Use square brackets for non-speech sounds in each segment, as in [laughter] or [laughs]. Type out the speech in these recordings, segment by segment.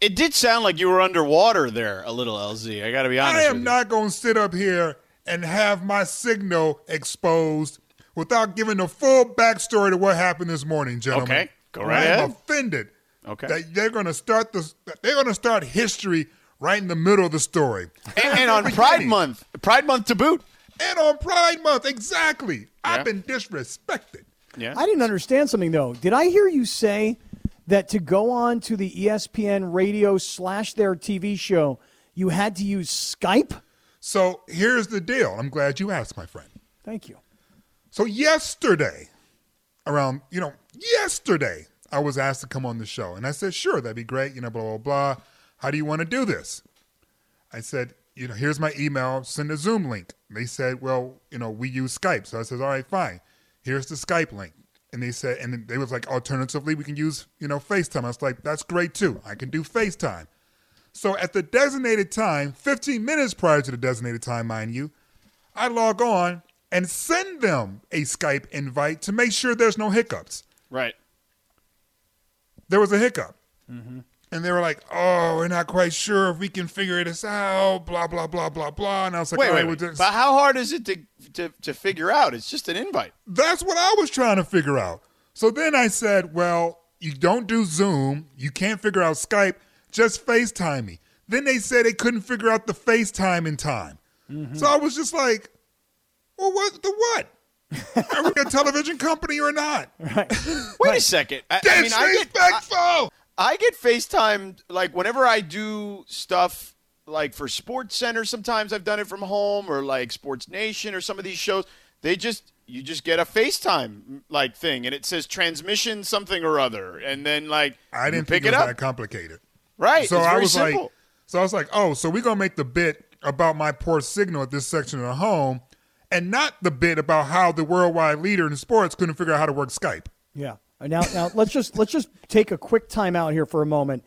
It did sound like you were underwater there a little, LZ. I got to be honest. I am with you. not going to sit up here and have my signal exposed without giving the full backstory to what happened this morning, gentlemen. Okay, go right ahead. I am offended Okay. that they're going to start the they're going to start history right in the middle of the story. and, and [laughs] on Pride. Month, Pride Month to boot. and on Pride Month, exactly. Yeah. I've been disrespected. Yeah. I didn't understand something though. Did I hear you say that to go on to the ESPN radio slash their TV show, you had to use Skype? So here's the deal. I'm glad you asked, my friend. Thank you. So yesterday, around you know, yesterday, I was asked to come on the show, and I said, sure, that'd be great. You know, blah blah blah. How do you want to do this? I said, you know, here's my email. Send a Zoom link. They said, well, you know, we use Skype. So I said, all right, fine. Here's the Skype link. And they said, and they was like, alternatively, we can use, you know, FaceTime. I was like, that's great too. I can do FaceTime. So at the designated time, 15 minutes prior to the designated time, mind you, I log on and send them a Skype invite to make sure there's no hiccups. Right. There was a hiccup. Mm-hmm. And they were like, oh, we're not quite sure if we can figure this out, blah, blah, blah, blah, blah. And I was like, Wait, wait, right, wait. But how hard is it to, to to figure out? It's just an invite. That's what I was trying to figure out. So then I said, well, you don't do Zoom. You can't figure out Skype. Just FaceTime me. Then they said they couldn't figure out the FaceTime in time. Mm-hmm. So I was just like, well, what the what? [laughs] Are we a television company or not? [laughs] Wait a second. I, I mean, I get. I get FaceTime like whenever I do stuff like for Sports Center. Sometimes I've done it from home or like Sports Nation or some of these shows. They just you just get a FaceTime mm, like thing and it says transmission something or other, and then like I didn't pick think it it was up. that complicated. Right. So it's I was simple. like, so I was like, oh, so we're gonna make the bit about my poor signal at this section of the home, and not the bit about how the worldwide leader in sports couldn't figure out how to work Skype. Yeah. Now, now let's just let's just take a quick time out here for a moment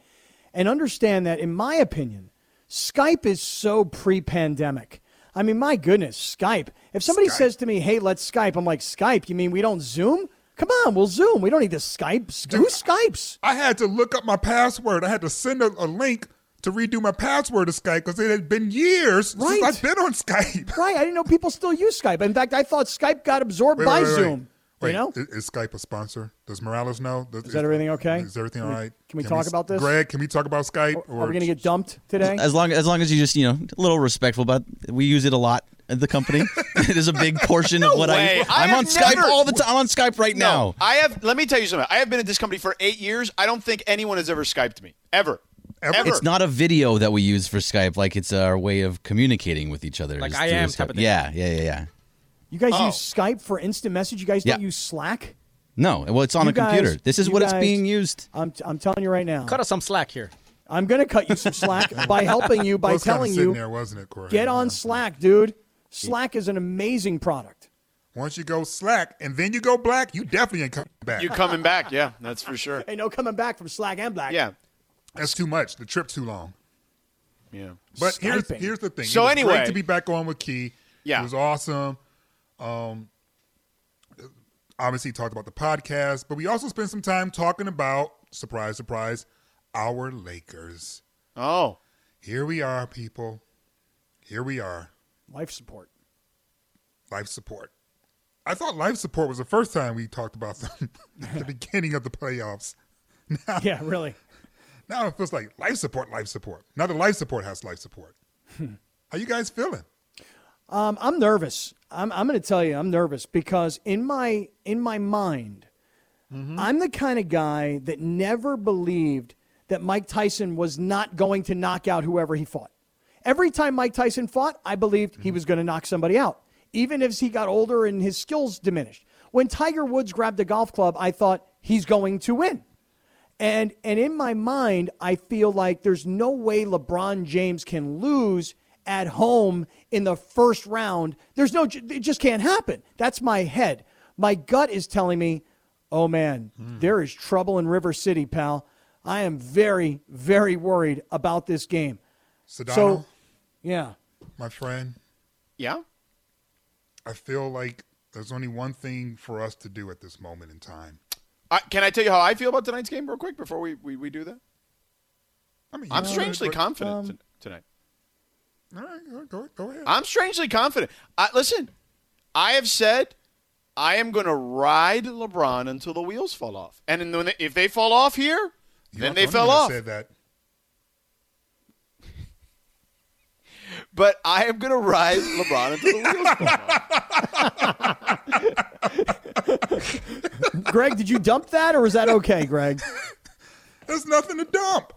and understand that, in my opinion, Skype is so pre-pandemic. I mean, my goodness, Skype. If somebody Skype. says to me, "Hey, let's Skype," I'm like, "Skype? You mean we don't Zoom? Come on, we'll Zoom. We don't need to Skype. Who Skypes?" I had to look up my password. I had to send a, a link to redo my password to Skype because it had been years Right. since I've been on [laughs] Skype. Right? I didn't know people still use Skype. In fact, I thought Skype got absorbed Wait, by wait, wait. Zoom. Wait, you know? is, is Skype a sponsor? Does Morales know? Does, Is that everything okay? Is everything all right? can we talk about this? Greg, can we talk about Skype? Are we going to get dumped today? As long as long as you just you know a little respectful about it. we use it a lot at the company. [laughs] it is a big portion of what way. I. I I'm have on Skype all the time. I'm on Skype right no, now. I have. Let me tell you something. I have been at this company for eight years. I don't think anyone has ever Skyped me ever. Ever? Ever. It's not a video that we use for Skype. Like it's our way of communicating with each other. Like I am type of thing. Yeah, yeah, yeah, yeah. You guys Oh. use Skype for instant message. You guys don't use Slack. No, well, it's on You a computer. this is you what it's being used. I'm, I'm telling you right now. Cut us some slack here. I'm going to cut you some slack [laughs] by helping you by was kinda telling sitting you there, wasn't it, Corey? get on Yeah. Slack, dude. Slack is an amazing product. Once you go Slack and then you go black, you definitely ain't coming back. You coming back? Yeah, that's for sure. Ain't no coming back from Slack and Black. Yeah, That's too much. The trip too long. yeah. But here's here's the thing. So it was anyway- great to be back on with Key. Yeah. it was awesome. Um, obviously talked about the podcast, but we also spent some time talking about surprise, surprise, our Lakers. Oh, Here we are, people. Here we are. Life support. Life support. I thought life support was the first time we talked about them [laughs] at the beginning of the playoffs. [laughs] Now, Yeah, really. now it feels like life support, life support. Now the life support has life support. [laughs] How you guys feeling? Um, I'm nervous. I'm, I'm going to tell you, I'm nervous because in my in my mind, I'm the kind of guy that never believed that Mike Tyson was not going to knock out whoever he fought. Every time Mike Tyson fought, I believed he was going to knock somebody out, even as he got older and his skills diminished. When Tiger Woods grabbed a golf club, I thought he's going to win. And and in my mind, I feel like there's no way LeBron James can lose at home in the first round. There's no it just can't happen. That's my head. My gut is telling me, "Oh man, there is trouble in River City, pal. I am very very worried about this game." Sedano, So, yeah. my friend, yeah. I feel like there's only one thing for us to do at this moment in time. I, can I tell you how I feel about tonight's game real quick before we, we, we do that? I mean, I'm you- strangely but- confident um, t- tonight. All right, go- go, go ahead. I'm strangely confident. I, listen, I have said I am going to ride LeBron until the wheels fall off, and then when if they fall off here, You then they fell off. that Said that. But I am going to ride LeBron until the wheels fall off. [laughs] Greg, did you dump that, or was that okay, Greg? [laughs] There's nothing to dump.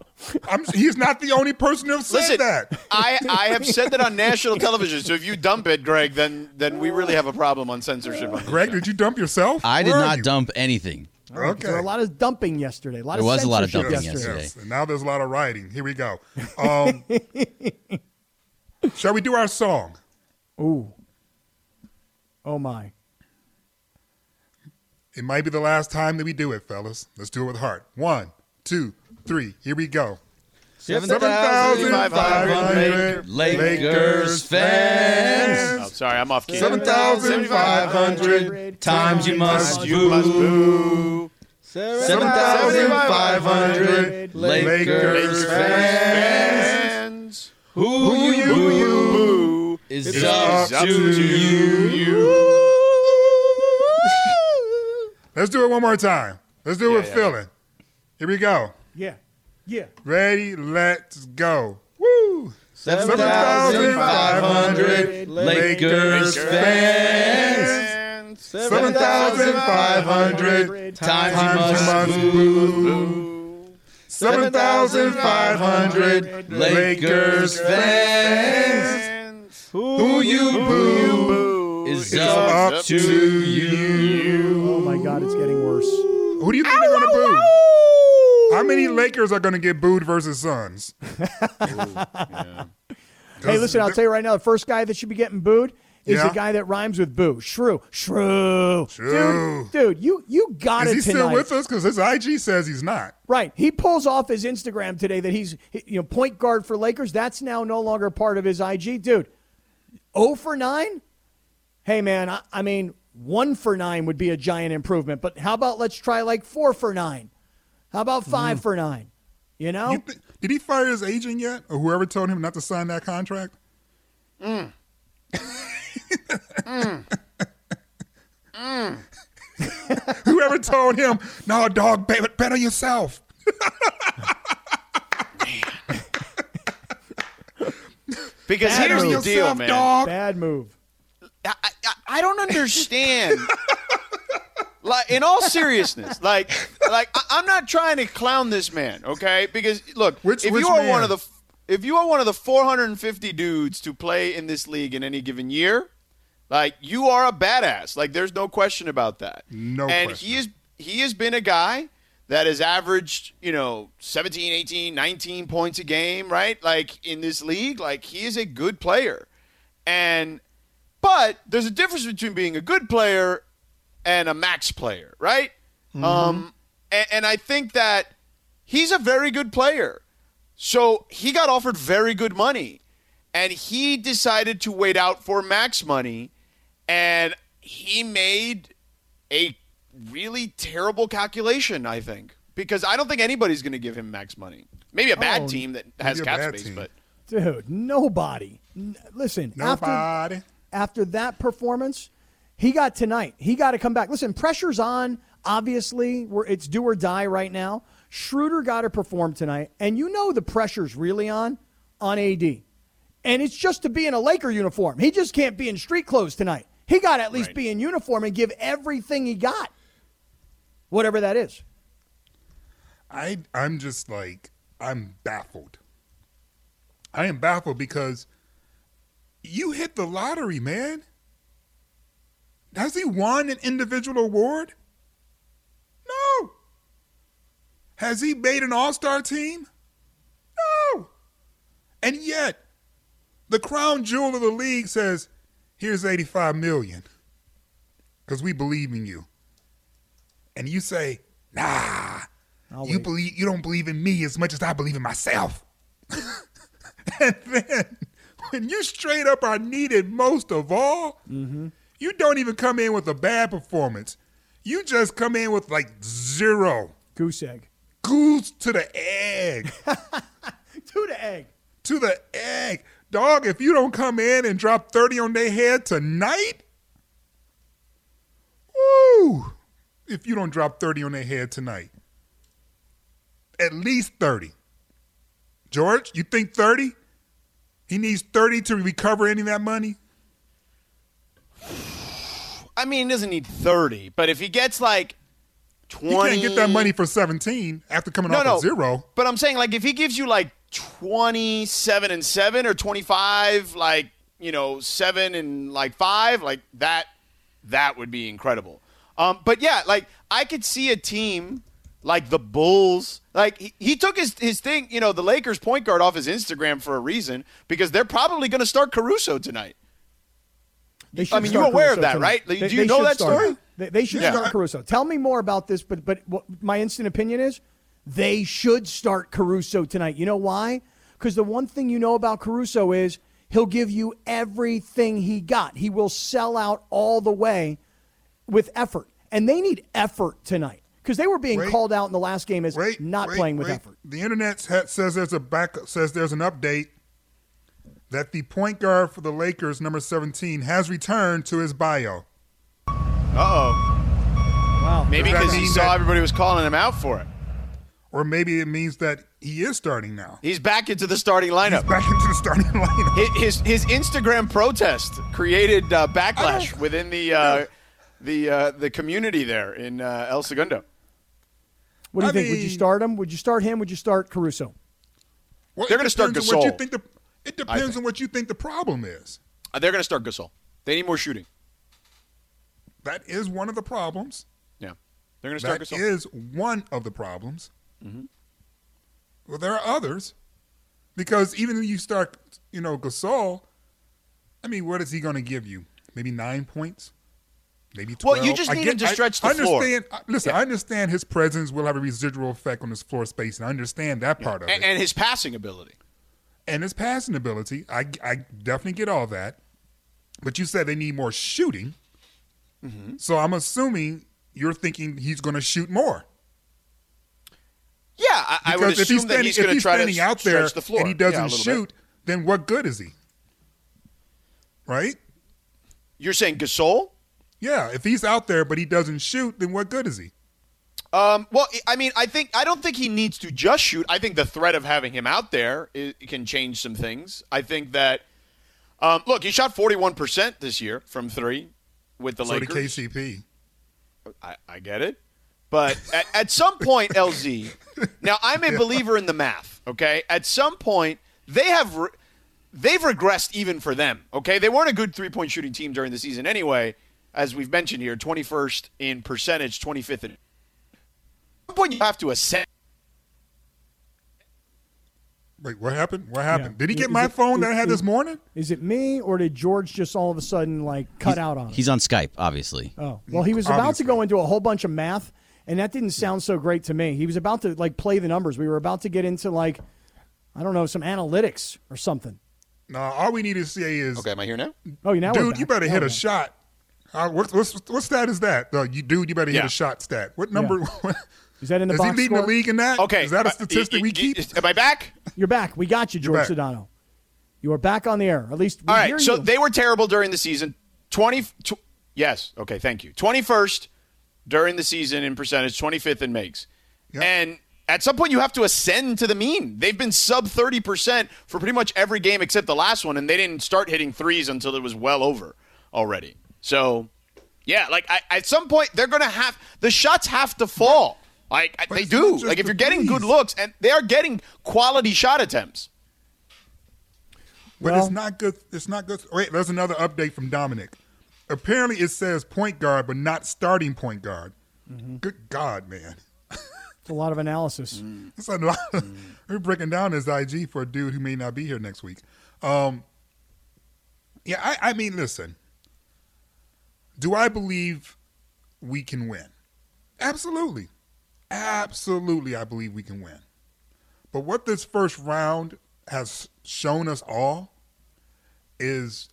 I'm, he's not the only person who said Listen, that. I, I have [laughs] said that on national television. So if you dump it, Greg, then then we really have a problem on censorship. On Greg, show. did you dump yourself? I did Where are not you? dump anything. Okay. There were a lot of dumping yesterday. A lot There of was a lot of censorship dumping yesterday. yesterday. And now there's a lot of writing. Here we go. Um, [laughs] shall we do our song? Ooh. Oh my. It might be the last time that we do it, fellas. Let's do it with heart. One, two, three. Here we go. 7,500 Lakers fans. Oh, sorry, I'm off key. 7,500 times you must boo. boo. 7,500 Lakers fans. Fans. Who you boo is up up to to you. Let's do it one more time. Let's do it Yeah, with yeah, feeling. Here we go. Yeah. Yeah. Ready? Let's go. Woo! 7,500 Lakers fans. 7,500 Times you times you must must boo. boo. 7,500 Lakers fans. Who you boo is up up to to you. Oh my God, it's getting worse. Who do you think they're going to boo? How many Lakers are going to get booed versus Suns? [laughs] Hey, listen, I'll tell you right now, the first guy that should be getting booed is Yeah. the guy that rhymes with boo. Shrew. Shrew. Shrew. Dude, dude, you you got Is it he tonight. still with us? Because his IG says he's not. Right. He pulls off his Instagram today that he's you know point guard for Lakers. That's now no longer part of his IG. Dude, 0 for 9? Hey man, I, I mean 1 for 9 would be a giant improvement, but how about let's try like 4 for 9? How about 5 for 9? You know? You thi- did he fire his agent yet, or whoever told him not to sign that contract? Mm. [laughs] mm. mm. [laughs] whoever told him, "No, dog, bet, bet on yourself." [laughs] Because Bad here's the deal, man. dog. Bad move. I, I, I don't understand. Like, in all seriousness, like, like I, I'm not trying to clown this man, okay? Because look, Which- if which you are man? one of the, if you are one of the 450 dudes to play in this league in any given year, like you are a badass. Like, there's no question about that. No and question. he is he has been a guy that has averaged, you know, 17, 18, 19 points a game, right? Like in this league, like he is a good player. And but there's a difference between being a good player and a max player, right? Um and, and I think that he's a very good player. So he got offered very good money and he decided to wait out for max money and he made a really terrible calculation, I think. Because I don't think anybody's going to give him max money. Maybe a bad Oh, team that has cap space, team. but Dude, nobody. N- Listen, after Nobody. after that performance, he got tonight. He got to come back. Listen, pressure's on. Obviously, we're, it's do or die right now. Schroeder got to perform tonight, and you know the pressure's really on on AD, and it's just to be in a Laker uniform. He just can't be in street clothes tonight. He got to at least Right. be in uniform and give everything he got, whatever that is. I I'm just like I'm baffled. I am baffled because you hit the lottery, man. Has he won an individual award? No. Has he made an all-star team? No. And yet, the crown jewel of the league says, "Here's 85 million because we believe in you." And you say, "Nah, I'll you wait. believe you don't believe in me as much as I believe in myself. [laughs] and then when you straight up are needed most of all, Mm-hmm. You don't even come in with a bad performance. You just come in with like zero Goose egg. goose to the egg. [laughs] To the egg. To the egg. Dog, if you don't come in and drop 30 on their head tonight, woo! If you don't drop 30 on their head tonight, at least 30. George, you think 30? He needs 30 to recover any of that money? I mean, he doesn't need 30, but if he gets like 20. You can't get that money for 17 after coming no, off no. zero. But I'm saying, like, if he gives you like 27 and 7 or 25, like, you know, 7 and like 5, like that, that would be incredible. Um, but yeah, like, I could see a team like the Bulls. Like, he, he took his, his thing, you know, the Lakers point guard off his Instagram for a reason because they're probably going to start Caruso tonight. They I mean, you're start aware of that, tonight. right? Do you know that start story? They, they should Yeah. start Caruso. Tell me more about this, but but what my instant opinion is they should start Caruso tonight. You know why? Because the one thing you know about Caruso is he'll give you everything he got. He will sell out all the way with effort, and they need effort tonight because they were being Wait. called out in the last game as Wait, not wait, playing with wait. effort. The internet says there's a back says there's an update that the point guard for the Lakers, number 17, has returned to his bio. Uh oh. Wow. Maybe because he saw that- everybody was calling him out for it. Or maybe it means that he is starting now. He's back into the starting lineup. He's back into the starting [laughs] lineup. his his Instagram protest created uh, backlash within the uh, the uh, the community there in uh, El Segundo. What do you I think? Would you start him? Would you start him? Would you start Caruso? Well, They're gonna start depends on What you think the, it depends on what you think the problem is. Uh, they're going to start Gasol. They need more shooting. That is one of the problems. Yeah, they're going to start That Gasol. is one of the problems. Mm-hmm. Well, there are others, because even if you start, you know, Gasol, I mean, what is he going to give you? Maybe nine points, maybe Well, twelve. you just I need him to I stretch the floor. understand, I- Listen, I understand his presence will have a residual effect on his floor space, and I understand that part of and, it, and his passing ability. And his passing ability. I, I definitely get all that, but you said they need more shooting, Mm-hmm. so I'm assuming you're thinking he's going to shoot more. Yeah, I, I would assume he's that standing, he's if going to he's try to standing out there the floor and he doesn't little shoot, bit. then what good is he? Right? You're saying Gasol? Yeah. If he's out there but he doesn't shoot, then what good is he? Um, well, I mean, I think I don't think he needs to just shoot. I think the threat of having him out there can change some things. I think that um, look, he shot 41 percent this year from three with the So Lakers. did KCP. I, I get it. But at, at some point, LZ, now I'm a [laughs] believer in the math, okay? At some point, they have re- they've regressed even for them, okay? They weren't a good three-point shooting team during the season anyway, as we've mentioned here, 21st in percentage, 25th in. At some point, you have to assess. Wait, what happened? What happened? Yeah. Did he get Is my it- phone that I had is- this morning? Is it me or did George just all of a sudden like cut out on? us? He's on Skype, obviously. Oh, well, he was about to go into a whole bunch of math, and that didn't sound so great to me. He was about to like play the numbers. We were about to get into like, I don't know, some analytics or something. No, all we need to say is, Okay, am I here now? Oh, you now we're dude, back. you better Now hit a back. shot. Uh, what, what's what stat is that? Uh, you dude, you better hit a shot stat. What number? Is that [laughs] in the is he leading score? the league in that? Okay. is that a uh, statistic y- we y- keep? y- Am I back? You're back. We got you, George back. Sedano. You are back on the air. At least we All hear right, so you. they were terrible during the season. 20 tw- Yes, okay, thank you. 21st during the season in percentage, 25th in makes. Yep. And at some point you have to ascend to the mean. They've been sub 30% for pretty much every game except the last one and they didn't start hitting threes until it was well over already. So, yeah, like I, at some point they're going to have the shots have to fall. Like But they do. Like if you're getting good looks and they are getting quality shot attempts. But Well- it's not good. It's not good. Wait, there's another update from Dominic. Apparently, it says point guard, but not starting point guard. Mm-hmm. Good God, man. It's a lot of analysis. [laughs] It's a lot. [laughs] We're breaking down his IG for a dude who may not be here next week. Um, yeah, I, I mean, listen. Do I believe we can win? Absolutely. Absolutely, I believe we can win. But what this first round has shown us all is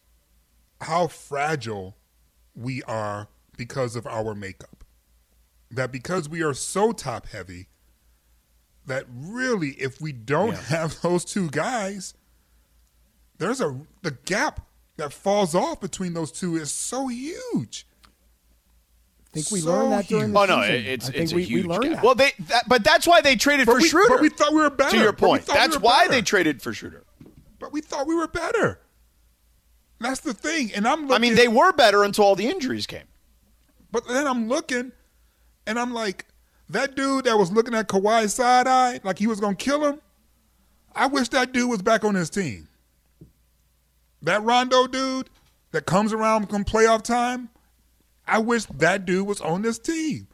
how fragile we are because of our makeup. That because we are so top heavy, that really, if we don't Yeah. have [laughs] those two guys, there's a the gap that falls off between those two is so huge. I think we So learned that during the Oh no, season. it- it's think it's a we, huge we learned gap. that. Well, they that, but that's why they traded for we, Schroeder. but we thought we were better. to your point, thought we that's why better. they traded for Schroeder. But we thought we were better. That's the thing. And I'm looking, I mean, they were better until all the injuries came. But then I'm looking, and I'm like, that dude that was looking at Kawhi side eye, like he was gonna kill him. I wish that dude was back on his team. That Rondo dude that comes around come playoff time, I wish that dude was on this team.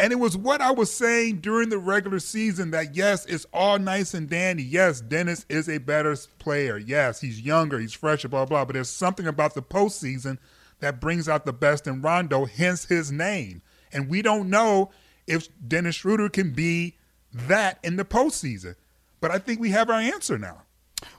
And it was what I was saying during the regular season that yes, it's all nice and dandy. Yes, Dennis is a better player. Yes, he's younger, he's fresher, blah, blah. But there's something about the postseason that brings out the best in Rondo, hence his name. And we don't know if Dennis Schroeder can be that in the postseason. But I think we have our answer now.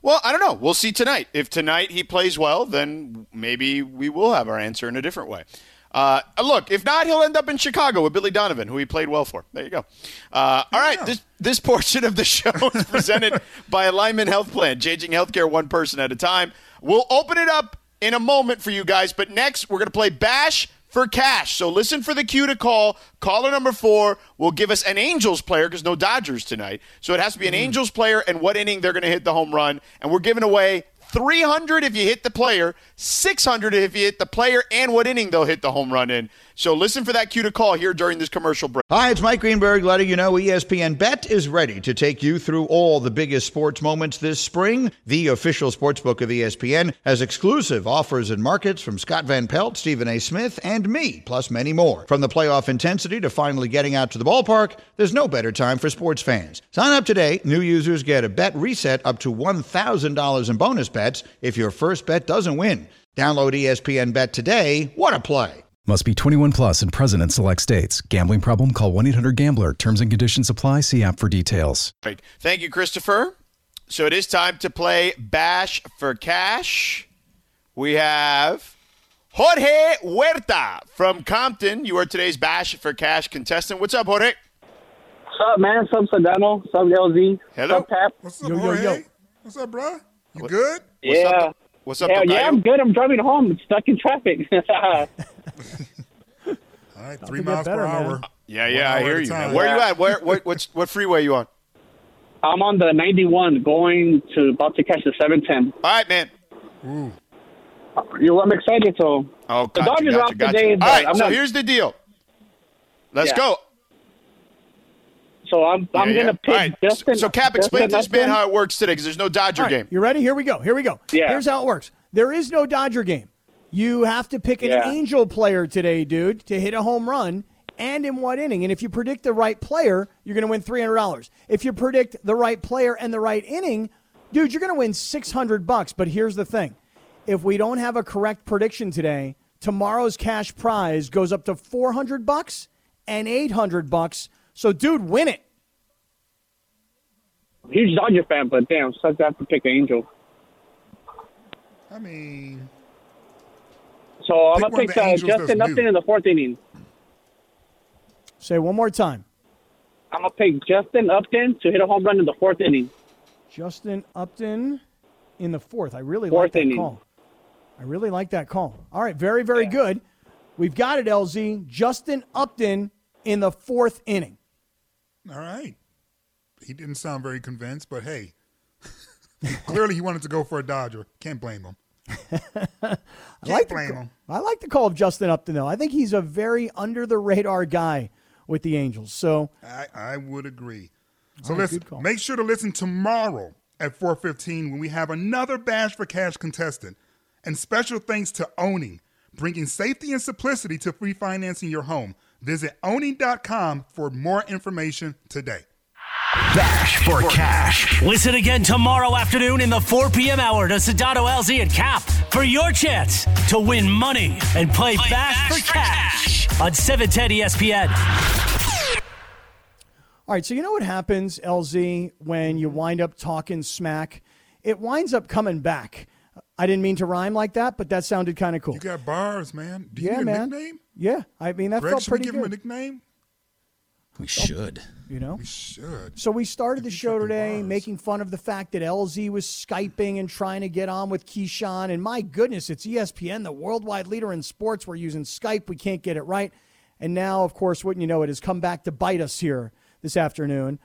Well, I don't know. We'll see tonight. If tonight he plays well, then maybe we will have our answer in a different way. Uh, look, if not, he'll end up in Chicago with Billy Donovan, who he played well for. There you go. Uh, all right, this this portion of the [laughs] show is presented by Alignment Health Plan, changing healthcare one person at a time. We'll open it up in a moment for you guys, but next we're going to play Bash for cash. So listen for the cue to call. Caller number four will give us an Angels player because no Dodgers tonight. So it has to be an mm. Angels player and what inning they're going to hit the home run. And we're giving away 300 if you hit the player, 600 if you hit the player, and what inning they'll hit the home run in. So listen for that cue to call here during this commercial break. Hi, it's Mike Greenberg letting you know ESPN Bet is ready to take you through all the biggest sports moments this spring. The official sportsbook of E ESPN has exclusive offers and markets from Scott Van Pelt, Stephen A. Smith, and me, plus many more. From the playoff intensity to finally getting out to the ballpark, there's no better time for sports fans. Sign up today. New users get a bet reset up to $1,000 in bonus bets if your first bet doesn't win. Download ESPN Bet today. What a play! Must be 21 plus and present in select states. Gambling problem? Call 1 800 Gambler. Terms and conditions apply. See app for details. break. Thank you, Christopher. So it is time to play Bash for Cash. We have Jorge Huerta from Compton. You are today's Bash for Cash contestant. What's up, Jorge? What's up, man? What's up, Sedano? What's up, LZ? Hello. What's up, Kap? What's up, Yo, yo, Jorge? yo. What's up, bro? You good? What's yeah. up? What's up, Hell yeah, I'm good. I'm driving home. Stuck in traffic. [laughs] All right, three miles better, per man. hour. Yeah, One yeah, I hour hear you. Man. time. Where you at? Where what what's [laughs] what freeway you on? I'm on the 91 going to about to catch the 710. All right, man. You I'm excited. So Oh, the gotcha, Dodgers gotcha, are off gotcha. today, All but right, I'm so not. here's the deal. Let's Yeah. go. So I'm I'm Yeah, yeah. gonna pick All right, Justin. So, Kap, explain to this man how it works today because there's no Dodger All right, game. you ready? Here we go. Here we go. Yeah. Here's how it works. There is no Dodger game. You have to pick an Yeah. Angel player today, dude, to hit a home run and in what inning. And if you predict the right player, you're going to win $300. If you predict the right player and the right inning, dude, you're going to win 600 bucks. But here's the thing. If we don't have a correct prediction today, tomorrow's cash prize goes up to 400 bucks and 800 bucks. So dude, win it. Huge Dodger fan, but damn, sucks to have to pick an Angel. I mean, So I'm Pick gonna one of pick the uh, Angels Justin that's Upton in the fourth inning. Say one more time. I'm gonna pick Justin Upton to hit a home run in the fourth inning. Justin Upton in the fourth. I really Fourth like that inning. call. I really like that call. All right, very, very good. We've got it, LZ. Justin Upton in the fourth inning. All right. He didn't sound very convinced, but hey, [laughs] clearly he wanted to go for a Dodger. Can't blame him. [laughs] I like the blame him. I like the call of Justin Upton, though. I think he's a very under the radar guy with the Angels. So I, I would agree. So right, listen, make sure to listen tomorrow at 4:15 when we have another Bash for Cash contestant. And special thanks to Owning, bringing safety and simplicity to refinancing your home. Visit owning.com for more information today. Bash for cash. Listen again tomorrow afternoon in the 4 p.m. hour to Sedano LZ, and Kap for your chance to win money and play, Bash, for, cash, on 710 ESPN. All right, so you know what happens, LZ, when you wind up talking smack? It winds up coming back. I didn't mean to rhyme like that, but that sounded kind of cool. You got bars, man. Do you yeah, need a man. nickname? Yeah, I mean that Greg, felt should we pretty give him a nickname? We should. You know. We should. So we started the show today bars. making fun of the fact that LZ was Skyping and trying to get on with Keyshawn. And my goodness, it's ESPN, the worldwide leader in sports. We're using Skype. We can't get it right. And now, of course, wouldn't you know, it has come back to bite us here this afternoon.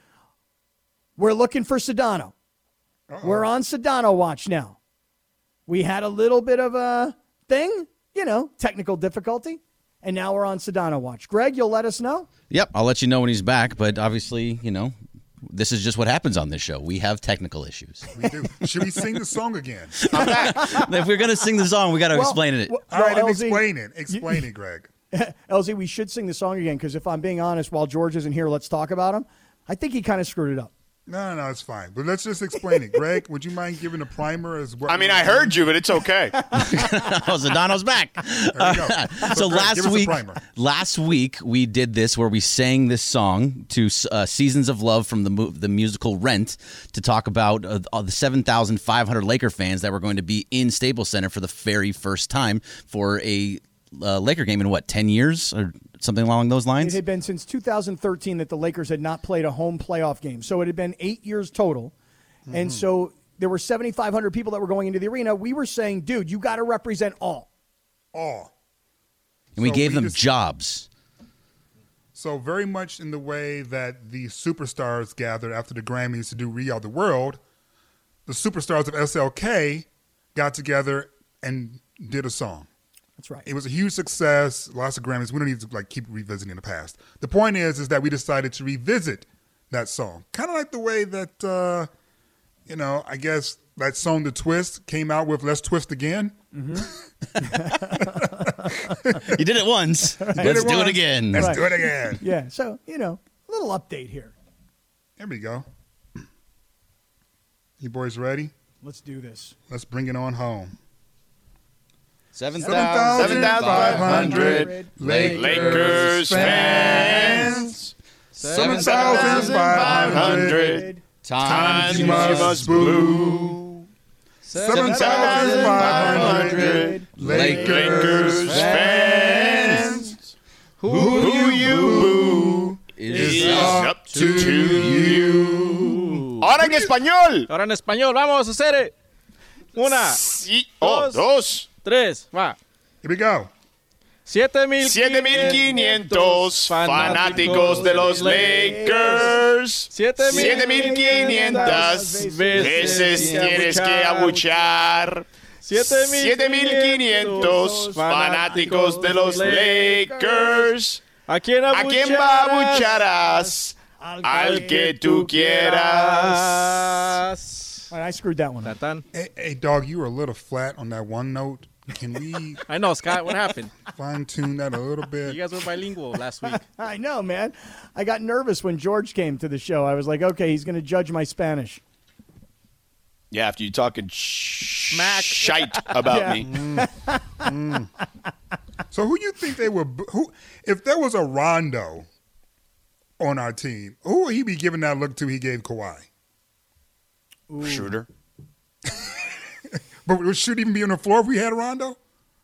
We're looking for Sedano. We're on Sedano watch now. We had a little bit of a thing, you know, technical difficulty. And now we're on Sedano watch. Greg, you'll let us know? Yep, I'll let you know when he's back. But obviously, you know, this is just what happens on this show. We have technical issues. We do. Should we sing the song again? [laughs] if we're gonna sing the song, we got to Well, explain it. well, All right, well, LZ explain it. Explain it, Greg. [laughs] LZ, we should sing the song again because if I'm being honest, while George isn't here, let's talk about him. I think he kind of screwed it up. No, no, no, it's fine. But let's just explain it. Greg, would you mind giving a primer as well? I mean, I heard you, but it's okay. oh, Sedano's back. There you go. [laughs] [laughs] so Greg, last give us a week, last week we did this where we sang this song to uh, "Seasons of Love" from the mu- the musical Rent to talk about uh, the seven thousand five hundred Laker fans that were going to be in Staples Center for the very first time for a uh, Laker game in what ten years or something along those lines. It had been since 2013 that the Lakers had not played a home playoff game. So it had been eight years total. And so there were 7,500 people that were going into the arena. We were saying, dude, you got to represent all. all. and we gave we them just- jobs. So very much in the way that the superstars gathered after the Grammys to do "We Are the World," the superstars of SLK got together and did a song. That's right. It was a huge success, lots of Grammys. We don't need to like keep revisiting the past. The point is, is that we decided to revisit that song, kind of like the way that uh, you know, I guess that song "The Twist" came out with "Let's Twist Again." [laughs] You did it once. [laughs] Let's Did do it again. Let's Right. do it again. [laughs] Yeah. So, you know, a little update here. There we go. You boys ready? Let's do this. Let's bring it on home. Seven 7,500 Lakers, Lakers fans. 7,500 times you must boo. 7,500 Lakers fans. Who you boo is up to you. Ahora en español. Ahora en español, vamos a hacer it. Una, Sí. Oh, Dos. dos. Tres, va. Here we go. 7500 fanáticos de los Lakers. 7500 veces tienes que abuchar. 7500 fanáticos de los Lakers. ¿A quién ¿A quién va abucharás? Al que tú quieras. All right, I screwed that one up. Tan. Hey, hey, dog, you were a little flat on that one note. Can we [laughs] I know, Scott. What happened? fine tune that a little bit. You guys were bilingual last week. [laughs] I know, man. I got nervous when George came to the show. I was like, okay, he's going to judge my Spanish. Yeah, after you talking smack shite about Yeah. me. Mm. Mm. So who you think they were? Who, if there was a Rondo on our team, who would he be giving that look to? He gave Kawhi, Shooter. [laughs] but it should even be on the floor if we had Rondo.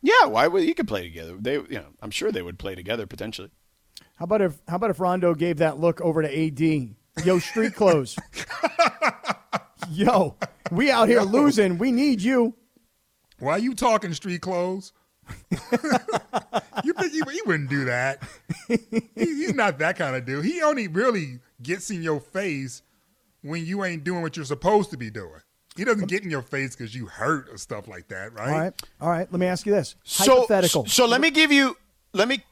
Yeah, why would you could play together? They, you know, I'm sure they would play together potentially. How about if how about if Rondo gave that look over to AD? Yo, street clothes. [laughs] Yo, we out here losing. We need you. Why you talking street clothes? [laughs] you think he, he wouldn't do that? He, he's not that kind of dude. He only really gets in your face when you ain't doing what you're supposed to be doing. He doesn't get in your face because you hurt or stuff like that, right? All right, all right. Let me ask you this: So, hypothetical. So let me give you. Let me.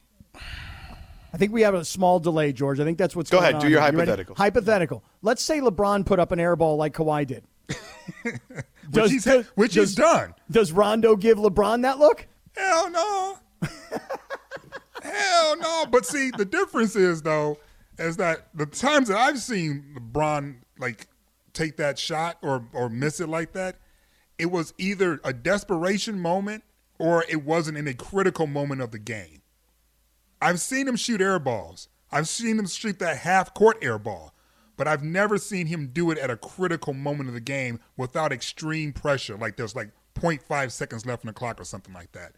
I think we have a small delay, George. I think that's what's Go going ahead, on. Go ahead. Do your here. You hypothetical. Hypothetical. Let's say LeBron put up an air ball like Kawhi did. [laughs] Which, he's, which he's done. Does Rondo give LeBron that look? Hell no. [laughs] Hell no. But see, the difference is though, is that the times that I've seen LeBron like take that shot or or miss it like that, it was either a desperation moment or it wasn't in a critical moment of the game. I've seen him shoot air balls. I've seen him shoot that half court air ball. But I've never seen him do it at a critical moment of the game without extreme pressure, like there's like 0.5 seconds left on the clock or something like that.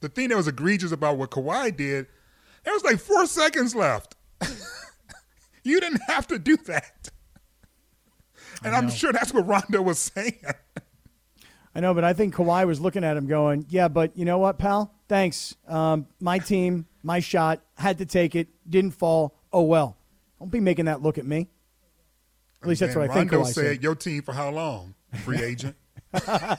The thing that was egregious about what Kawhi did, there was like four seconds left. [laughs] You didn't have to do that. [laughs] And I'm sure that's what Rondo was saying. I know, but I think Kawhi was looking at him going, yeah, but you know what, pal? Thanks. Um, my team, my shot, had to take it, didn't fall. Oh, well. Don't be making that look at me. At least that's And what I think Rondo said, said. "Your team for how long? Free agent." [laughs] I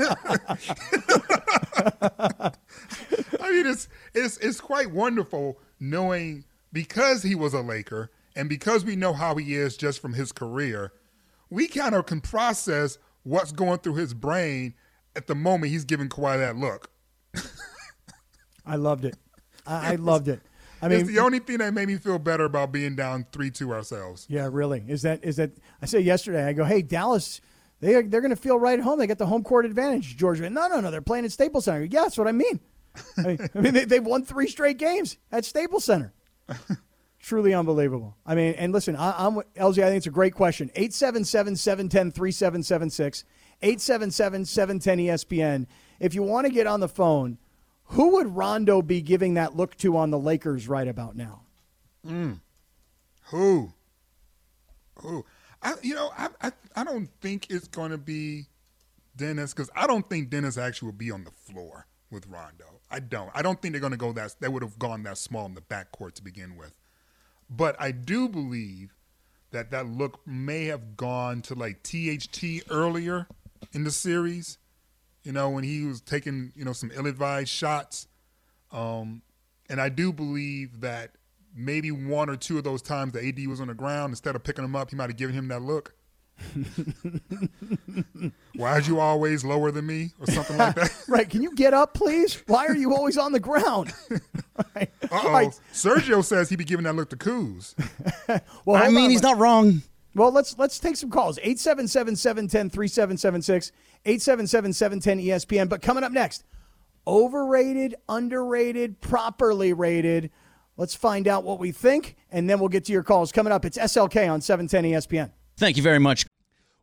mean, it's it's it's quite wonderful knowing because he was a Laker and because we know how he is just from his career, we kind of can process what's going through his brain at the moment he's giving Kawhi that look. I loved it. I, I loved it. I mean, it's the only thing that made me feel better about being down three two ourselves. Yeah, really. Is that is that? I said yesterday. I go, hey, Dallas, they are, they're going to feel right at home. They got the home court advantage. Georgia, no, no, no. They're playing at Staples Center. Yeah, that's what I mean. I [laughs] mean, I mean they, they've won three straight games at Staples Center. [laughs] Truly unbelievable. I mean, and listen, I, I'm LZ. I think it's a great question. 877-710-3776, 877-710 ESPN. If you want to get on the phone, who would Rondo be giving that look to on the Lakers right about now? Mm. Who? Who? I, you know, I, I, I don't think it's going to be Dennis because I don't think Dennis actually will be on the floor with Rondo. I don't. I don't think they're going to go that. They would have gone that small in the backcourt to begin with. But I do believe that that look may have gone to like THT earlier in the series. You know, when he was taking you know some ill-advised shots. Um, and I do believe that maybe one or two of those times the AD was on the ground, instead of picking him up, he might have given him that look. [laughs] Why is you always lower than me, or something like that? [laughs] Right. Can you get up, please? Why are you always on the ground? [laughs] Right. Uh oh. right. Sergio says he'd be giving that look to Coos. Well, I mean, on. he's not wrong. Well, let's let's take some calls. 877-710-3776, 877-710-ESPN. But coming up next, overrated, underrated, properly rated. Let's find out what we think, and then we'll get to your calls. Coming up, it's SLK on 710 ESPN. Thank you very much.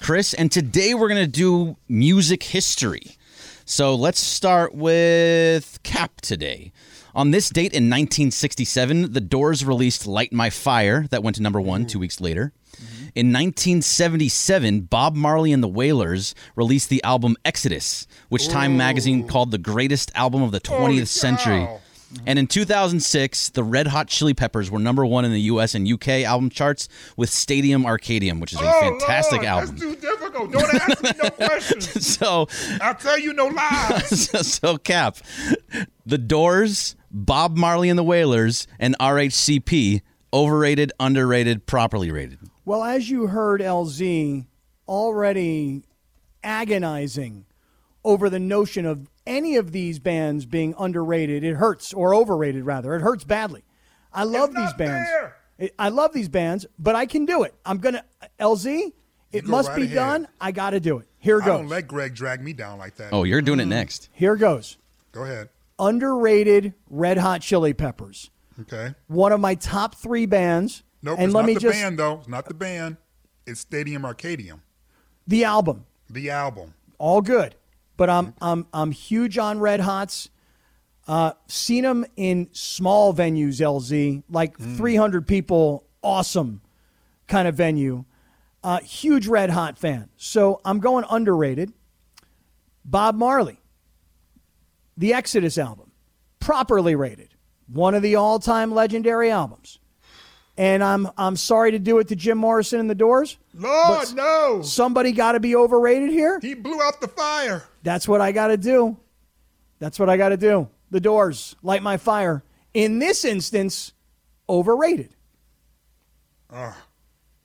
Chris, and today we're going to do music history. So let's start with Kap today. On this date in 1967, The Doors released Light My Fire, that went to number one two mm-hmm. weeks later. Mm-hmm. In 1977, Bob Marley and the Wailers released the album Exodus, which Time magazine called the greatest album of the 20th Holy century. cow. And in 2006, the Red Hot Chili Peppers were number one in the US and UK album charts with Stadium Arcadium, which is a Oh, fantastic Lord, album. That's too difficult. Don't ask me no [laughs] questions. So, I'll tell you no lies. [laughs] so Kap, the Doors, Bob Marley and the Wailers, and RHCP, overrated, underrated, properly rated. Well, as you heard, LZ already agonizing over the notion of any of these bands being underrated. It hurts, or overrated, rather. It hurts badly. I love It's these not bands. fair. I love these bands, but I can do it. I'm going to, LZ, it go must right be ahead. done. I got to do it. Here I don't goes. let Greg drag me down like that. Oh, you're doing it mm. next. Here goes. Go ahead. Underrated Red Hot Chili Peppers. Okay. One of my top three bands. Nope, and it's let not me the just band though. It's not the band. It's Stadium Arcadium, the album. the album. all good. But I'm I'm I'm huge on Red Hots. Uh, seen them in small venues, LZ, like 300 people, awesome kind of venue. Uh, huge Red Hot fan. So I'm going underrated. Bob Marley, the Exodus album, properly rated, one of the all-time legendary albums. And I'm I'm sorry to do it to Jim Morrison and the Doors. Lord, no. Somebody got to be overrated here. He blew out the fire. That's what I got to do. That's what I got to do. The doors, light my fire. In this instance, overrated. Ugh,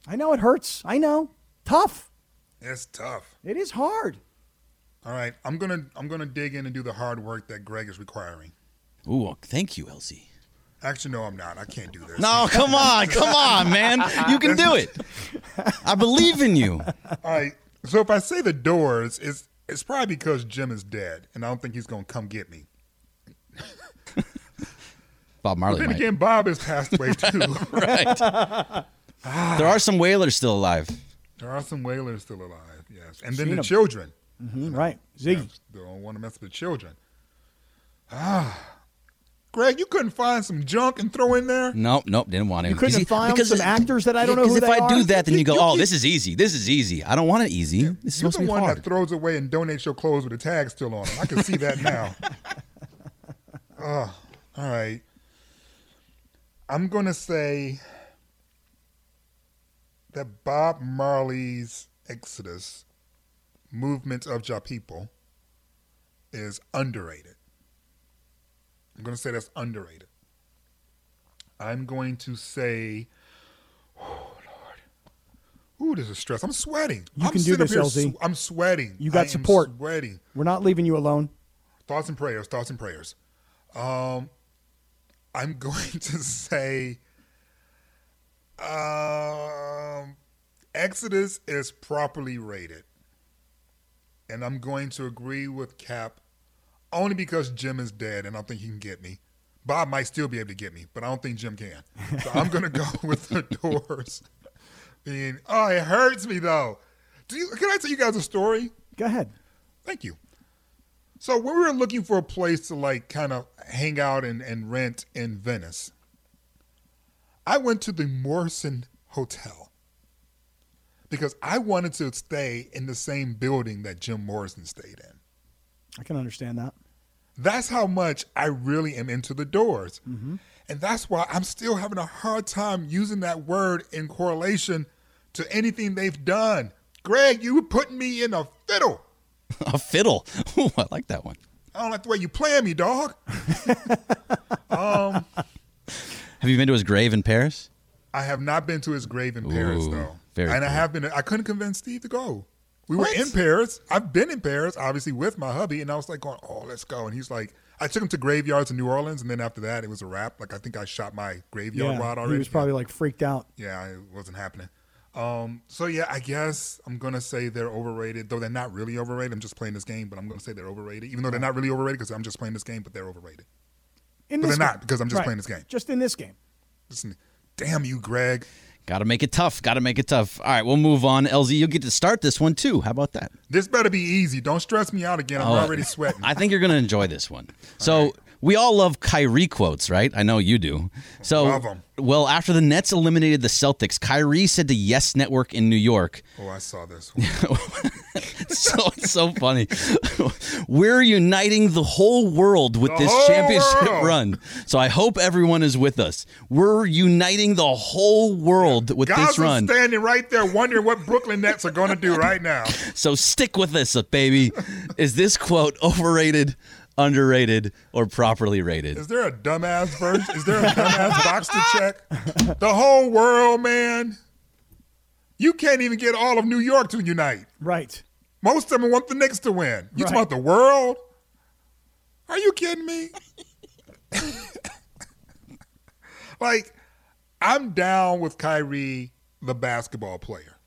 I know it hurts. I know. Tough. it's tough. It is hard. All right, I'm gonna I'm gonna dig in and do the hard work that Greg is requiring. Ooh, thank you, LZ. Actually, no, I'm not. I can't do this. No, come on, come on, man. You can do it. I believe in you. All right. So if I say the Doors, it's it's probably because Jim is dead, and I don't think he's gonna come get me. [laughs] Bob But Marley then might. again, Bob has passed away [laughs] too. right. There are some Wailers still alive. There are some Wailers still alive, yes, and then Seen the 'em. children. Mhm, right. Ziggy. Don't want to mess with the children. Ah, Greg, you couldn't find some junk and throw in there. Nope, nope, didn't want to. You couldn't Because- find because some it- actors that I don't yeah, know who Because they if I are? do that, then you, go, you "Oh, this is easy. This is easy. I don't want it easy. This is You're the one hard." that throws away and donates your clothes with a tag still on them. I can see that now. [laughs] oh, all right. I'm going to say that Bob Marley's Exodus, movement of your people, is underrated. I'm going to say that's underrated. I'm going to say, oh Lord, ooh, this is stress. I'm sweating. You I'm can do this, here LZ. sw- I'm sweating. You got I support. Sweating. We're not leaving you alone. Thoughts and prayers. Thoughts and prayers. Um, I'm [laughs] going to say, um, Exodus is properly rated, and I'm going to agree with Kap, only because Jim is dead, and I don't think he can get me. Bob might still be able to get me, but I don't think Jim can. So I'm going to go [laughs] with the Doors. Being, oh, it hurts me though. Do you, can I tell you guys a story? Go ahead. Thank you. So when we were looking for a place to like kind of hang out and, and rent in Venice, I went to the Morrison Hotel because I wanted to stay in the same building that Jim Morrison stayed in. I can understand that. That's how much I really am into the doors. And that's why I'm still having a hard time using that word in correlation to anything they've done. Greg, you were putting me in a fiddle. [laughs] a fiddle. [laughs] Ooh, I like that one. I don't like the way you playing me, dog. [laughs] um, Have you been to his grave in Paris? I have not been to his grave in Paris though, very and I have been. I couldn't convince Steve to go. We What? were in Paris. I've been in Paris, obviously with my hubby, and I was like, going, "Oh, let's go." And he's like, I took him to graveyards in New Orleans, and then after that, it was a wrap. Like I think I shot my graveyard yeah, rod already. he was probably like freaked out. yeah, it wasn't happening. Um, so yeah, I guess I'm gonna say they're overrated, though they're not really overrated. I'm just playing this game, but I'm gonna say they're overrated, even though they're not really overrated because I'm just playing this game, but they're overrated. In But this they're game. not, because I'm just Right. playing this game. Just in this game. Listen, damn you, Greg. Got to make it tough. Got to make it tough. All right, we'll move on. LZ, you'll get to start this one too. How about that? This better be easy. Don't stress me out again. I'm Oh, already sweating. I think you're going to enjoy this one. [laughs] So we all love Kyrie quotes, right? I know you do. So, well, after the Nets eliminated the Celtics, Kyrie said to Yes Network in New York, Oh, I saw this. [laughs] [laughs] so it's so funny. We're uniting the whole world with The this championship world. run. So I hope everyone is with us. We're uniting the whole world with Guys this are run. standing right there wondering what Brooklyn Nets are going to do right now. [laughs] So stick with us, baby. Is this quote overrated, underrated, or properly rated? Is there a dumbass version? Is there a dumbass box to check? The whole world, man. You can't even get all of New York to unite. Right. Most of them want the Knicks to win. You Right. talking about the world? Are you kidding me? [laughs] like, I'm down with Kyrie, the basketball player.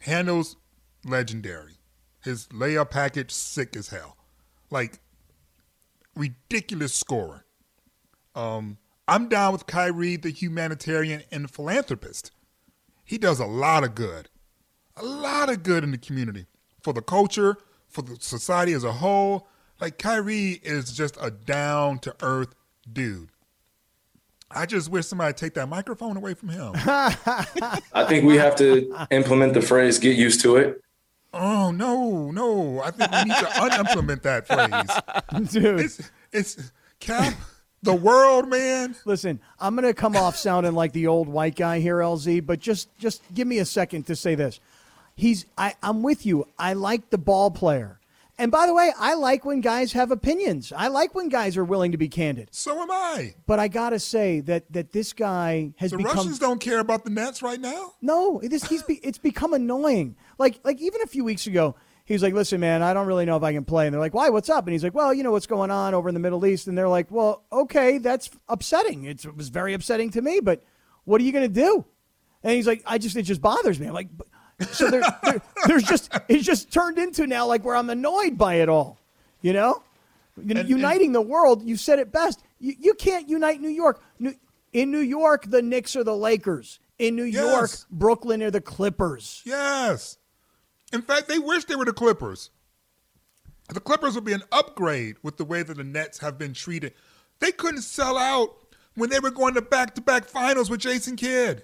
Handles legendary. His layup package sick as hell. Like ridiculous scorer. Um, I'm down with Kyrie, the humanitarian and philanthropist. He does a lot of good, a lot of good in the community for the culture, for the society as a whole. Like Kyrie is just a down to earth dude. I just wish somebody take that microphone away from him. [laughs] I think we have to implement the phrase "get used to it." Oh no, no! I think we need to unimplement that phrase. [laughs] Dude. It's it's Kap, the world, man. Listen, I'm going to come off sounding like the old white guy here, LZ, but just just give me a second to say this. He's I, I'm with you. I like the ball player. And by the way, I like when guys have opinions. I like when guys are willing to be candid. So am I. But I got to say that that this guy has The become Russians don't care about the Nets right now. No, this he's be, it's become annoying. Like like even a few weeks ago, he's like, listen, man, I don't really know if I can play. And they're like, why? What's up? And he's like, well, you know what's going on over in the Middle East. And they're like, well, okay, that's upsetting. It's, it was very upsetting to me, but what are you going to do? And he's like, I just, it just bothers me. I'm like, so there, there, there's just, it's just turned into now like where I'm annoyed by it all, you know? Uniting the world, you said it best. You, you can't unite New York. New, in New York, the Knicks are the Lakers. In New York, Brooklyn are the Clippers. Yes. In fact, they wish they were the Clippers. The Clippers would be an upgrade with the way that the Nets have been treated. They couldn't sell out when they were going to back to back finals with Jason Kidd.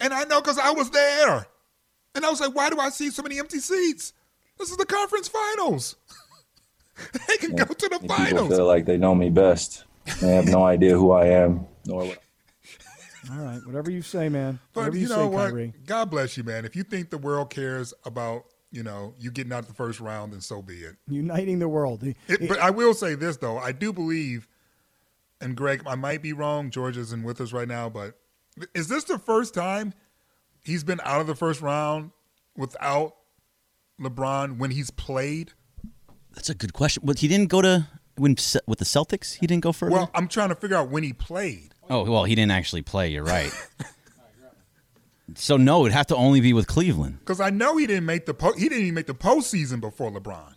And I know because I was there. And I was like, why do I see so many empty seats? This is the conference finals. [laughs] they can go to the finals. People finals. feel like they know me best. They have no idea who I am, nor what. [laughs] All right, whatever you say, man. But whatever you you, know say, what? Kyrie. God bless you, man. If you think the world cares about, you know, you getting out the first round, and so be it. Uniting the world. It, but I will say this though, I do believe, and Greg, I might be wrong. George isn't with us right now, but is this the first time he's been out of the first round without LeBron when he's played? That's a good question. But he didn't go to when with the Celtics. He didn't go further. Well, I'm trying to figure out when he played. oh well, he didn't actually play. You're right. [laughs] so no, it'd have to only be with Cleveland. Because I know he didn't make the po- he didn't even make the postseason before LeBron.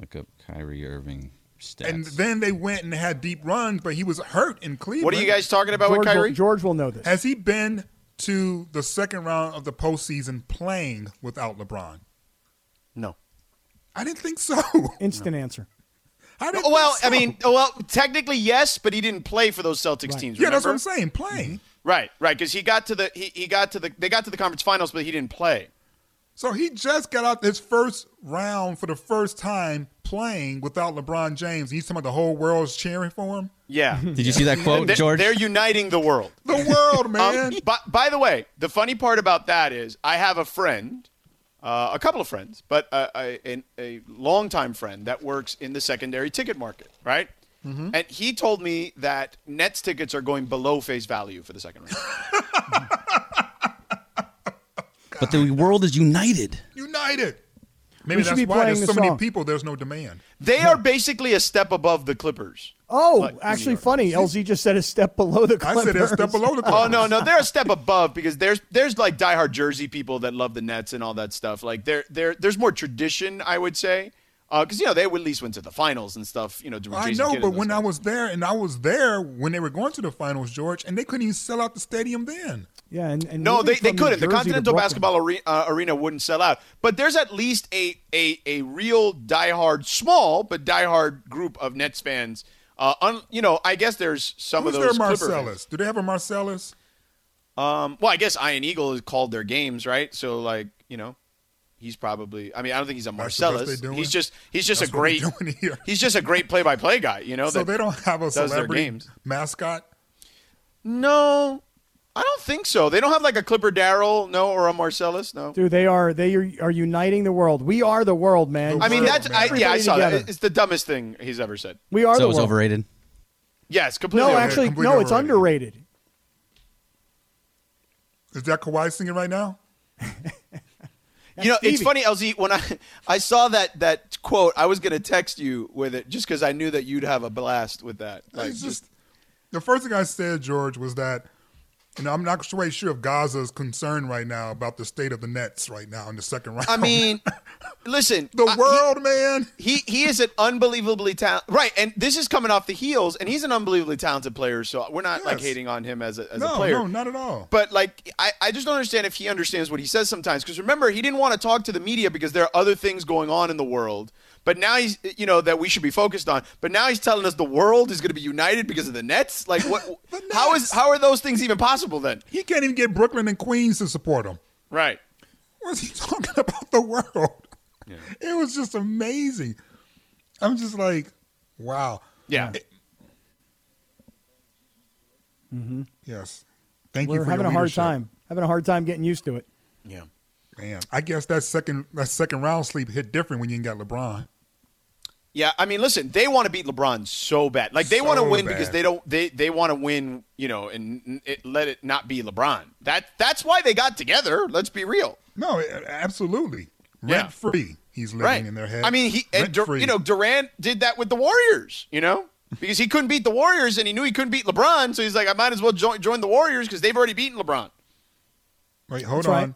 Look up Kyrie Irving stats. And then they went and had deep runs, but he was hurt in Cleveland. What are you guys talking about with George will- Kyrie? George will know this. Has he been to the second round of the postseason playing without LeBron? No. I didn't think so. Instant answer. I didn't Well, I mean, well, technically yes, but he didn't play for those Celtics teams. yeah, that's what? I'm saying. Playing. Right, right, because he got to the he, he got to the they got to the conference finals, but he didn't play. So he just got out his first round for the first time playing without LeBron James. He's talking about the whole world's cheering for him. Yeah. [laughs] Did you see that quote, They're- George? They're uniting the world. The world, [laughs] man. Um, by, by the way, the funny part about that is I have a friend, uh, a couple of friends, but a, a, a, a longtime friend that works in the secondary ticket market, right? Mm-hmm. And he told me that Nets tickets are going below face value for the second round. [laughs] but the world is united. United. Maybe We should that's be why there's the so many people. There's no demand. They are basically a step above the Clippers. Oh, Like, actually, funny. LZ just said a step below the Clippers. I said a step below the. Clippers. [laughs] Oh no, no, they're a step above because there's there's like diehard Jersey people that love the Nets and all that stuff. Like there there there's more tradition, I would say, uh, because you know they at least went to the finals and stuff. You know, during I know, Kidd but when guys. I was there, and I was there when they were going to the finals, George, and they couldn't even sell out the stadium then. Yeah, and, and No, they, they couldn't. The Jersey to Continental Basketball Arena, uh, arena wouldn't sell out. But there's at least a, a, a real diehard, small but diehard group of Nets fans. Uh, un, you know, I guess there's some Who's of those Clipper fans. Marcellus? Do they have a Marcellus? Um, well, I guess Ian Eagle has called their games, right? So, like, you know, he's probably. I mean, I don't think he's a That's the best Marcellus. they doing? He's just he's just That's a great. doing here. He's just a great play-by-play guy. You know, so that they don't have a celebrity games. mascot. No, I don't think so. They don't have like a Clipper Darrell, no, or a Marcellus, no. Dude, they are they are, are uniting the world. We are the world, man. I mean, that's I, yeah, I saw together. that. It's the dumbest thing he's ever said. We are so the it was world. overrated. Yes, completely. No, overrated. actually, completely no, it's overrated. underrated. Is that Kawhi singing right now? [laughs] You know, it's Stevie. funny, LZ. When I I saw that that quote, I was gonna text you with it just because I knew that you'd have a blast with that. Like, it's just the first thing I said, George, was that you know I'm not quite sure if Gaza is concerned right now about the state of the Nets right now in the second [laughs] round. I mean, listen, the I- world, man. he he is an unbelievably talented right, and this is coming off the heels, and he's an unbelievably talented player. So we're not like hating on him as a as no, a player. no, not at all. But like, I, I just don't understand if he understands what he says sometimes. Because remember, he didn't want to talk to the media because there are other things going on in the world. But now he's, you know, that we should be focused on. But now he's telling us the world is going to be united because of the Nets. Like, what? [laughs] how is how are those things even possible then? He can't even get Brooklyn and Queens to support him. Right. What's he [laughs] talking about the world? It was just amazing. I'm just like, wow. Yeah. mm-hmm Yes. Thank We're you for having your a hard time. Having a hard time getting used to it. Yeah. Man, I guess that second that second round sleep hit different when you ain't got LeBron. Yeah, I mean, listen, they want to beat LeBron so bad. Like they want to win bad. because they don't they they want to win, you know, and and it, let it not be LeBron. That that's why they got together. Let's be real. No, a- absolutely. Yeah. rent free. He's living right in their head. I mean, he uh, and Dur- you know Durant did that with the Warriors. You know. Because he couldn't beat the Warriors and he knew he couldn't beat LeBron, so he's like, I might as well join, join the Warriors because they've already beaten LeBron. Wait, hold That's on. right.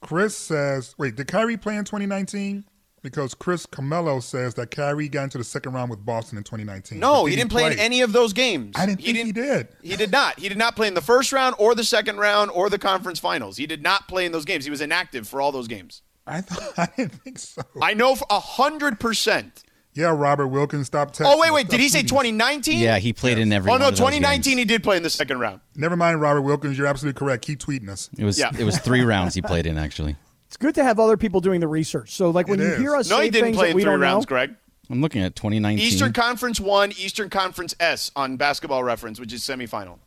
Chris says, wait, did Kyrie play in 2019? Because Chris Camello says that Kyrie got into the second round with Boston in 2019. No, he did didn't play, in any of those games. I didn't think he did. He did not. He did not play in the first round or the second round or the conference finals. He did not play in those games. He was inactive for all those games. I thought [laughs] I didn't think so. I know for a hundred percent. Yeah, Robert Wilkins stopped texting. Oh wait, wait. Did he say 2019? Yeah, he played in every. Oh one no, of those 2019 games. he did play in the second round. Never mind, Robert Wilkins. You're absolutely correct. Keep tweeting us. It was Yeah. it was three [laughs] rounds he played in actually. It's good to have other people doing the research. So, like when It you is. hear us No, say he didn't things play that we three don't rounds, know, Greg. I'm looking at 2019. Eastern Conference one, Eastern Conference S on Basketball Reference, which is semifinal.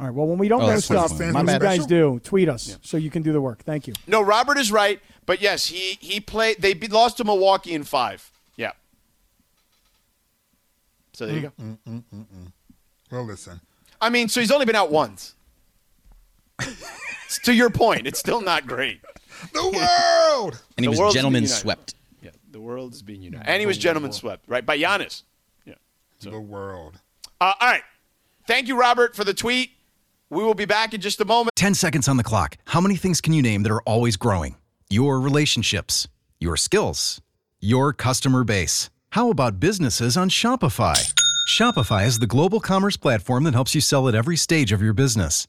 all right. Well, when we don't Oh, know that's what stuff, it stands when for you guys do, tweet us so you can do the work. Thank you. No, Robert is right, but yes, he he played. They lost to Milwaukee in five. Yeah. So there you Mm. go. Well, listen. I mean, so he's only been out once. [laughs] to your point, it's still not great. The world. [laughs] and he the was world's gentleman united. swept. Yeah, the world is being united, and he was gentleman swept, right by Giannis. Yeah. The world. Uh, all right. Thank you, Robert, for the tweet. We will be back in just a moment. 10 seconds on the clock. How many things can you name that are always growing? Your relationships, your skills, your customer base. How about businesses on Shopify? Shopify is the global commerce platform that helps you sell at every stage of your business.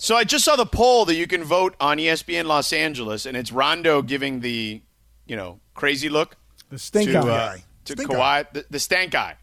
So I just saw the poll that you can vote on ESPN Los Angeles, and it's Rondo giving the, you know, crazy look The stink to, eye. uh, to Stink Kawhi, the, the stank eye.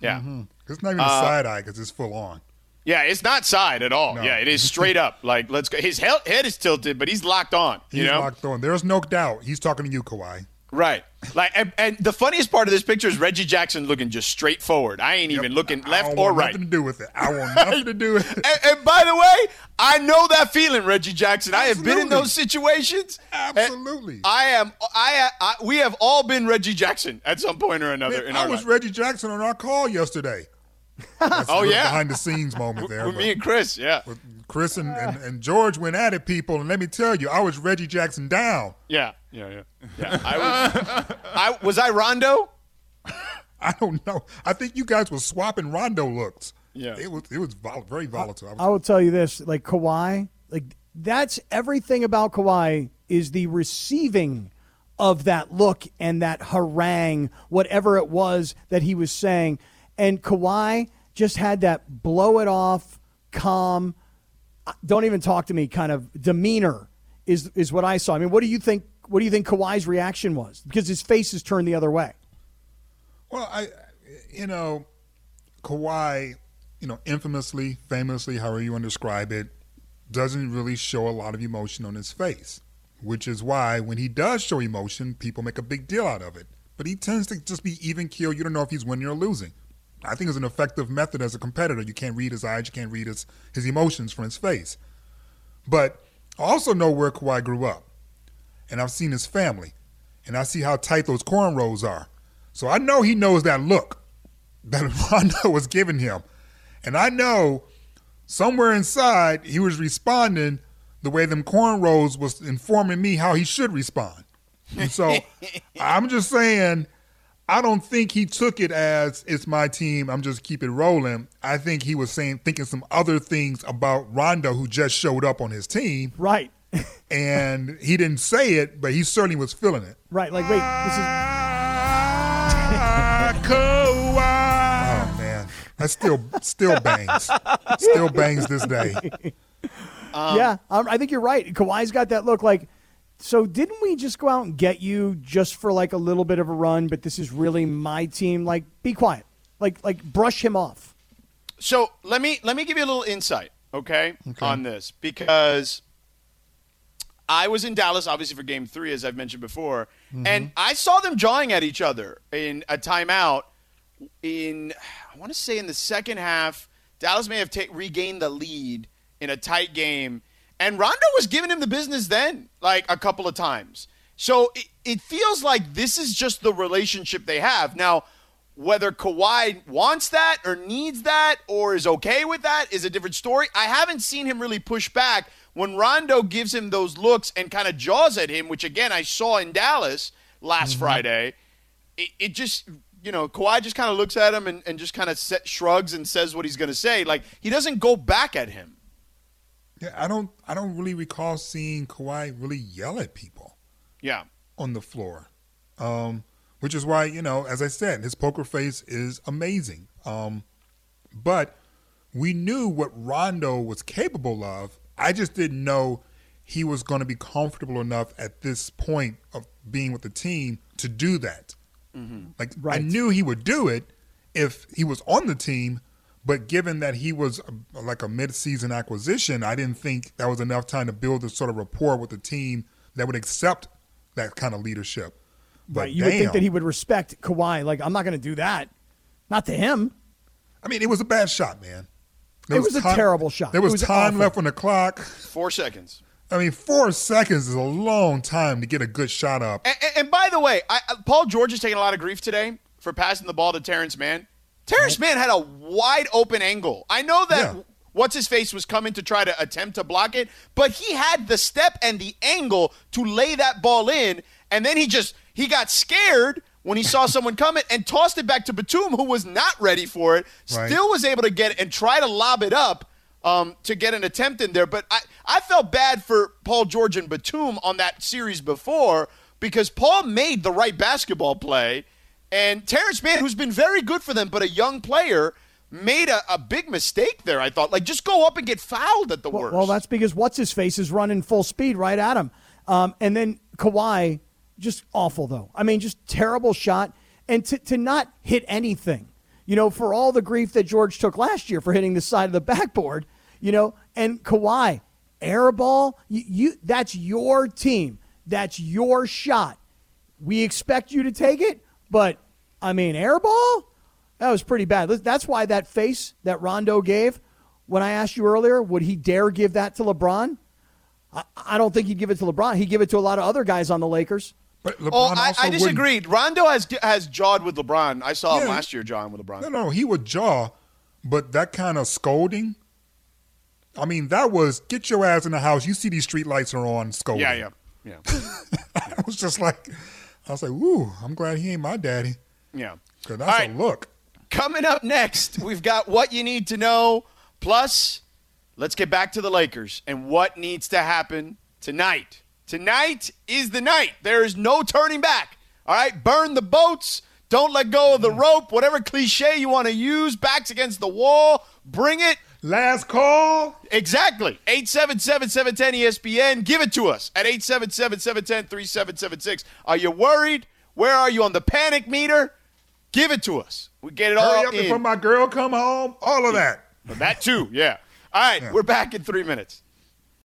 Yeah. It's not even a Uh, side eye because it's full on. Yeah, it's not side at all. No. Yeah, it is [laughs] straight up. Like, let's go. His he- head is tilted, but he's locked on. He's you know? locked on. There's no doubt. He's talking to you, Kawhi. Right. Like, and, and the funniest part of this picture is Reggie Jackson looking just straight forward. I ain't even looking left or want right. Nothing to do with it. I want [laughs] nothing to do with it. And, and by the way, I know that feeling, Reggie Jackson. I have been in those situations. Absolutely. I am. I, I. We have all been Reggie Jackson at some point or another Man, in I was life. Reggie Jackson on our call yesterday. [laughs] Oh, yeah. behind the scenes moment [laughs] there. with me and Chris. Yeah. Chris and, and, [laughs] and George went at it, people, and let me tell you, I was Reggie Jackson down. Yeah. Yeah. Yeah. Yeah. I [laughs] was. I was I Rondo. [laughs] I don't know. I think you guys were swapping Rondo looks. Yeah. it was it was vol- very volatile. I was- I will tell you this: like Kawhi, like that's everything about Kawhi is the receiving of that look and that harangue, whatever it was that he was saying. And Kawhi just had that blow it off, calm, don't even talk to me kind of demeanor is is what I saw. I mean, what do you think? What do you think Kawhi's reaction was? Because his face is turned the other way. Well, I, you know, Kawhi, you know, infamously, famously, however you want to describe it, doesn't really show a lot of emotion on his face, which is why when he does show emotion, people make a big deal out of it. But he tends to just be even keel. You don't know if he's winning or losing. I think it's an effective method as a competitor. You can't read his eyes, you can't read his, his emotions from his face. But I also know where Kawhi grew up, and I've seen his family, and I see how tight those cornrows are. So I know he knows that look [laughs] that Rondo was giving him. And I know somewhere inside he was responding the way them cornrows was informing me how he should respond. And so [laughs] I'm just saying, I don't think he took it as it's my team. I'm just keep it rolling. I think he was saying thinking some other things about Rondo who just showed up on his team. Right. [laughs] and he didn't say it, but he certainly was feeling it. Right. Like, wait, this is. [laughs] Oh man, that still still bangs, still bangs this day. [laughs] yeah, um, I think you're right. Kawhi's got that look like. So didn't we just go out and get you just for like a little bit of a run? But this is really my team. Like, be quiet. Like, like brush him off. So let me let me give you a little insight, okay, on this because I was in Dallas, obviously for Game Three, as I've mentioned before, mm-hmm. and I saw them jawing at each other in a timeout in I want to say in the second half, Dallas may have ta- regained the lead in a tight game, and Rondo was giving him the business then, like a couple of times. So it, it feels like this is just the relationship they have now. Whether Kawhi wants that or needs that or is okay with that is a different story. I haven't seen him really push back when Rondo gives him those looks and kind of jaws at him, which again I saw in Dallas last mm-hmm. Friday. It, it just, you know, Kawhi just kind of looks at him and, and just kind of shrugs and says what he's going to say. Like he doesn't go back at him. Yeah, I don't. I don't really recall seeing Kawhi really yell at people Yeah. on the floor, um, which is why you know, as I said, his poker face is amazing. Um, but we knew what Rondo was capable of. I just didn't know he was going to be comfortable enough at this point of being with the team to do that. Like I knew he would do it if he was on the team, but given that he was a, like a mid-season acquisition, I didn't think that was enough time to build a sort of rapport with the team that would accept that kind of leadership. But Right. You would think that he would respect Kawhi. Like, I'm not going to do that. Not to him. I mean, it was a bad shot, man. It was a terrible shot. There was, was time awful. left on the clock. Four seconds. I mean, four seconds is a long time to get a good shot up. And, and- and by the way, I, I- Paul George is taking a lot of grief today for passing the ball to Terance Mann. Terance Mann had a wide open angle. I know that Yeah. what's his face was coming to try to attempt to block it, but he had the step and the angle to lay that ball in, and then he just he got scared when he saw [laughs] someone coming and tossed it back to Batum, who was not ready for it. Right. Still was able to get it and try to lob it up um, to get an attempt in there. But I, I felt bad for Paul George and Batum on that series before because Paul made the right basketball play, and Terance Mann, who's been very good for them, but a young player, made a, a big mistake there. I thought, like, just go up and get fouled at the Well, worst. well, that's because what's his face is running full speed right at him. Um, and then Kawhi, just awful though. I mean, just terrible shot, and to to not hit anything. You know, for all the grief that George took last year for hitting the side of the [laughs] backboard, you know, and Kawhi, air ball, you, you that's your team. That's your shot. We expect you to take it, but I mean, airball? That was pretty bad. That's why that face that Rondo gave when I asked you earlier, would he dare give that to LeBron? I, I don't think he'd give it to LeBron. He'd give it to a lot of other guys on the Lakers. But oh, LeBron oh, I, also I wouldn't- disagreed. Rondo has has jawed with LeBron. I saw him last year jawing with LeBron. No, no, he would jaw, but that kind of scolding. I mean, that was get your ass in the house. You see these street lights are on. Scolding. Yeah, yeah, yeah. [laughs] I was just like, I was like, "Ooh, I'm glad he ain't my daddy." Yeah. Cause that's right. a look. Coming up next, we've got what you need to know. Plus, let's get back to the Lakers and what needs to happen tonight. Tonight is the night. There is no turning back. All right, burn the boats. Don't let go of the mm. rope. Whatever cliche you want to use, backs against the wall. Bring it. Last call. Exactly. 877-710-ESPN. Give it to us at 877-710-3776. Are you worried? Where are you on the panic meter? Give it to us. We get it all Hurry up in. before my girl come home. All of that. That too, yeah. All right, we're back in three minutes.